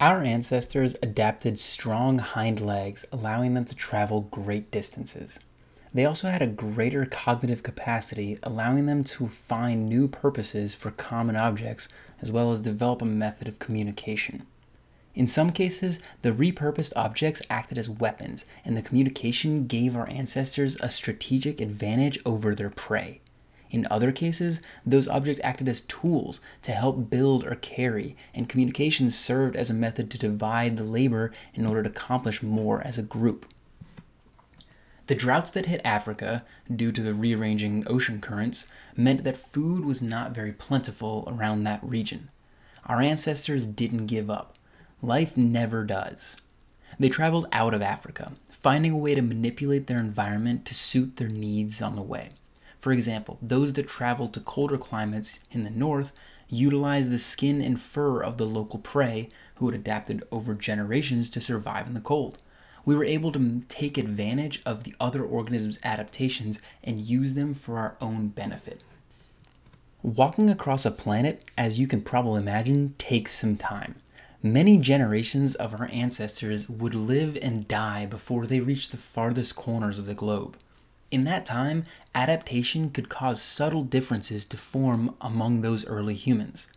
Our ancestors adapted strong hind legs, allowing them to travel great distances. They also had a greater cognitive capacity, allowing them to find new purposes for common objects, as well as develop a method of communication. In some cases, the repurposed objects acted as weapons, and the communication gave our ancestors a strategic advantage over their prey. In other cases, those objects acted as tools to help build or carry, and communication served as a method to divide the labor in order to accomplish more as a group. The droughts that hit Africa, due to the rearranging ocean currents, meant that food was not very plentiful around that region. Our ancestors didn't give up. Life never does. They traveled out of Africa, finding a way to manipulate their environment to suit their needs on the way. For example, those that traveled to colder climates in the north utilized the skin and fur of the local prey who had adapted over generations to survive in the cold we were able to take advantage of the other organisms' adaptations and use them for our own benefit. Walking across a planet, as you can probably imagine, takes some time. Many generations of our ancestors would live and die before they reached the farthest corners of the globe. In that time, adaptation could cause subtle differences to form among those early humans.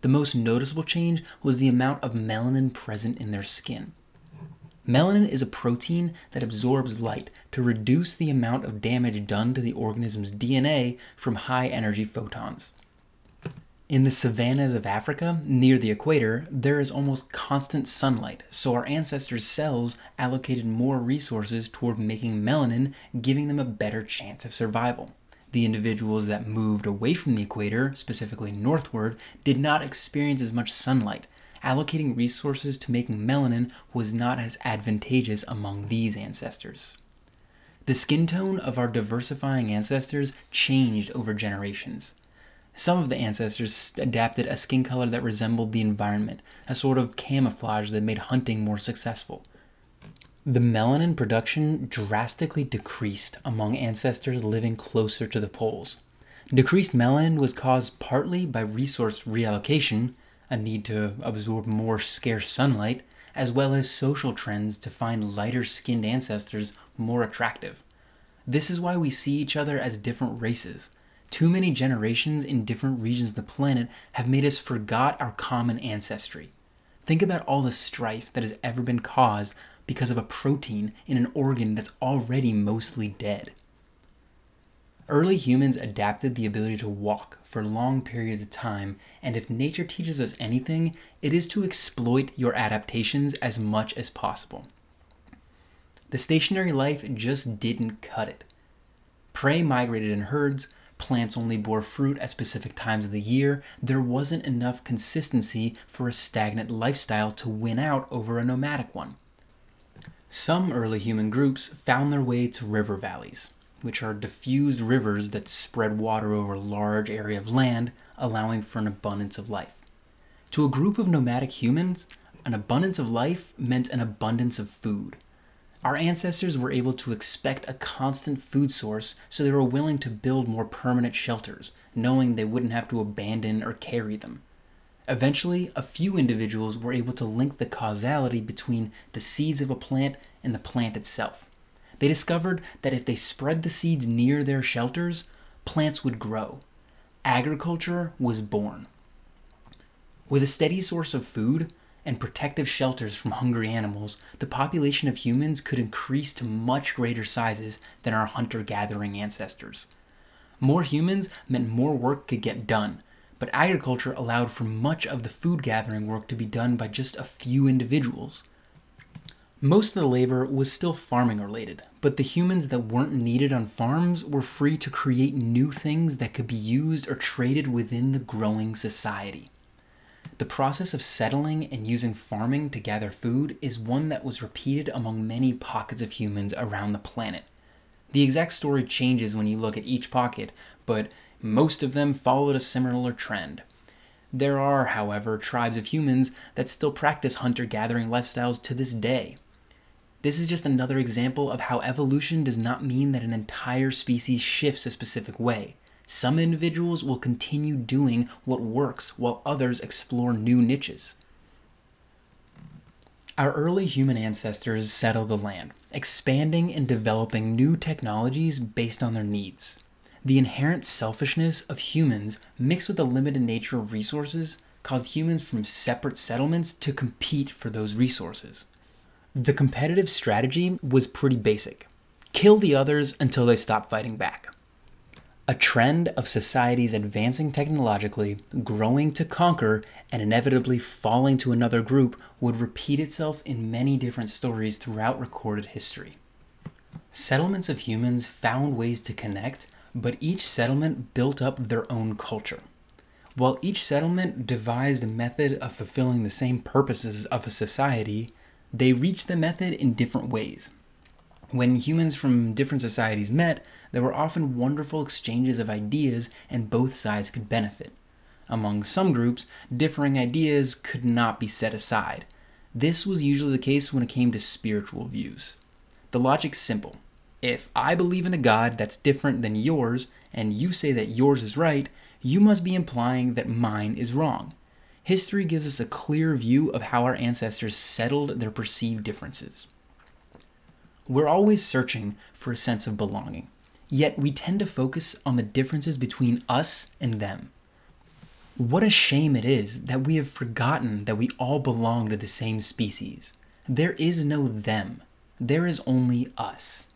The most noticeable change was the amount of melanin present in their skin. Melanin is a protein that absorbs light to reduce the amount of damage done to the organism's DNA from high energy photons. In the savannas of Africa, near the equator, there is almost constant sunlight, so our ancestors' cells allocated more resources toward making melanin, giving them a better chance of survival. The individuals that moved away from the equator, specifically northward, did not experience as much sunlight, allocating resources to making melanin was not as advantageous among these ancestors. The skin tone of our diversifying ancestors changed over generations. Some of the ancestors adapted a skin color that resembled the environment, a sort of camouflage that made hunting more successful. The melanin production drastically decreased among ancestors living closer to the poles. Decreased melanin was caused partly by resource reallocation, a need to absorb more scarce sunlight, as well as social trends to find lighter skinned ancestors more attractive. This is why we see each other as different races. Too many generations in different regions of the planet have made us forgot our common ancestry. Think about all the strife that has ever been caused because of a protein in an organ that's already mostly dead. Early humans adapted the ability to walk for long periods of time, and if nature teaches us anything, it is to exploit your adaptations as much as possible. The stationary life just didn't cut it. Prey migrated in herds, plants only bore fruit at specific times of the year, there wasn't enough consistency for a stagnant lifestyle to win out over a nomadic one. Some early human groups found their way to river valleys which are diffused rivers that spread water over a large area of land, allowing for an abundance of life. To a group of nomadic humans, an abundance of life meant an abundance of food. Our ancestors were able to expect a constant food source, so they were willing to build more permanent shelters, knowing they wouldn't have to abandon or carry them. Eventually, a few individuals were able to link the causality between the seeds of a plant and the plant itself. They discovered that if they spread the seeds near their shelters, plants would grow. Agriculture was born. With a steady source of food and protective shelters from hungry animals, the population of humans could increase to much greater sizes than our hunter gathering ancestors. More humans meant more work could get done, but agriculture allowed for much of the food gathering work to be done by just a few individuals. Most of the labor was still farming related, but the humans that weren't needed on farms were free to create new things that could be used or traded within the growing society. The process of settling and using farming to gather food is one that was repeated among many pockets of humans around the planet. The exact story changes when you look at each pocket, but most of them followed a similar trend. There are, however, tribes of humans that still practice hunter gathering lifestyles to this day. This is just another example of how evolution does not mean that an entire species shifts a specific way. Some individuals will continue doing what works while others explore new niches. Our early human ancestors settled the land, expanding and developing new technologies based on their needs. The inherent selfishness of humans, mixed with the limited nature of resources, caused humans from separate settlements to compete for those resources. The competitive strategy was pretty basic kill the others until they stop fighting back. A trend of societies advancing technologically, growing to conquer, and inevitably falling to another group would repeat itself in many different stories throughout recorded history. Settlements of humans found ways to connect, but each settlement built up their own culture. While each settlement devised a method of fulfilling the same purposes of a society, they reached the method in different ways. When humans from different societies met, there were often wonderful exchanges of ideas and both sides could benefit. Among some groups, differing ideas could not be set aside. This was usually the case when it came to spiritual views. The logic's simple. If I believe in a God that's different than yours, and you say that yours is right, you must be implying that mine is wrong. History gives us a clear view of how our ancestors settled their perceived differences. We're always searching for a sense of belonging, yet we tend to focus on the differences between us and them. What a shame it is that we have forgotten that we all belong to the same species. There is no them, there is only us.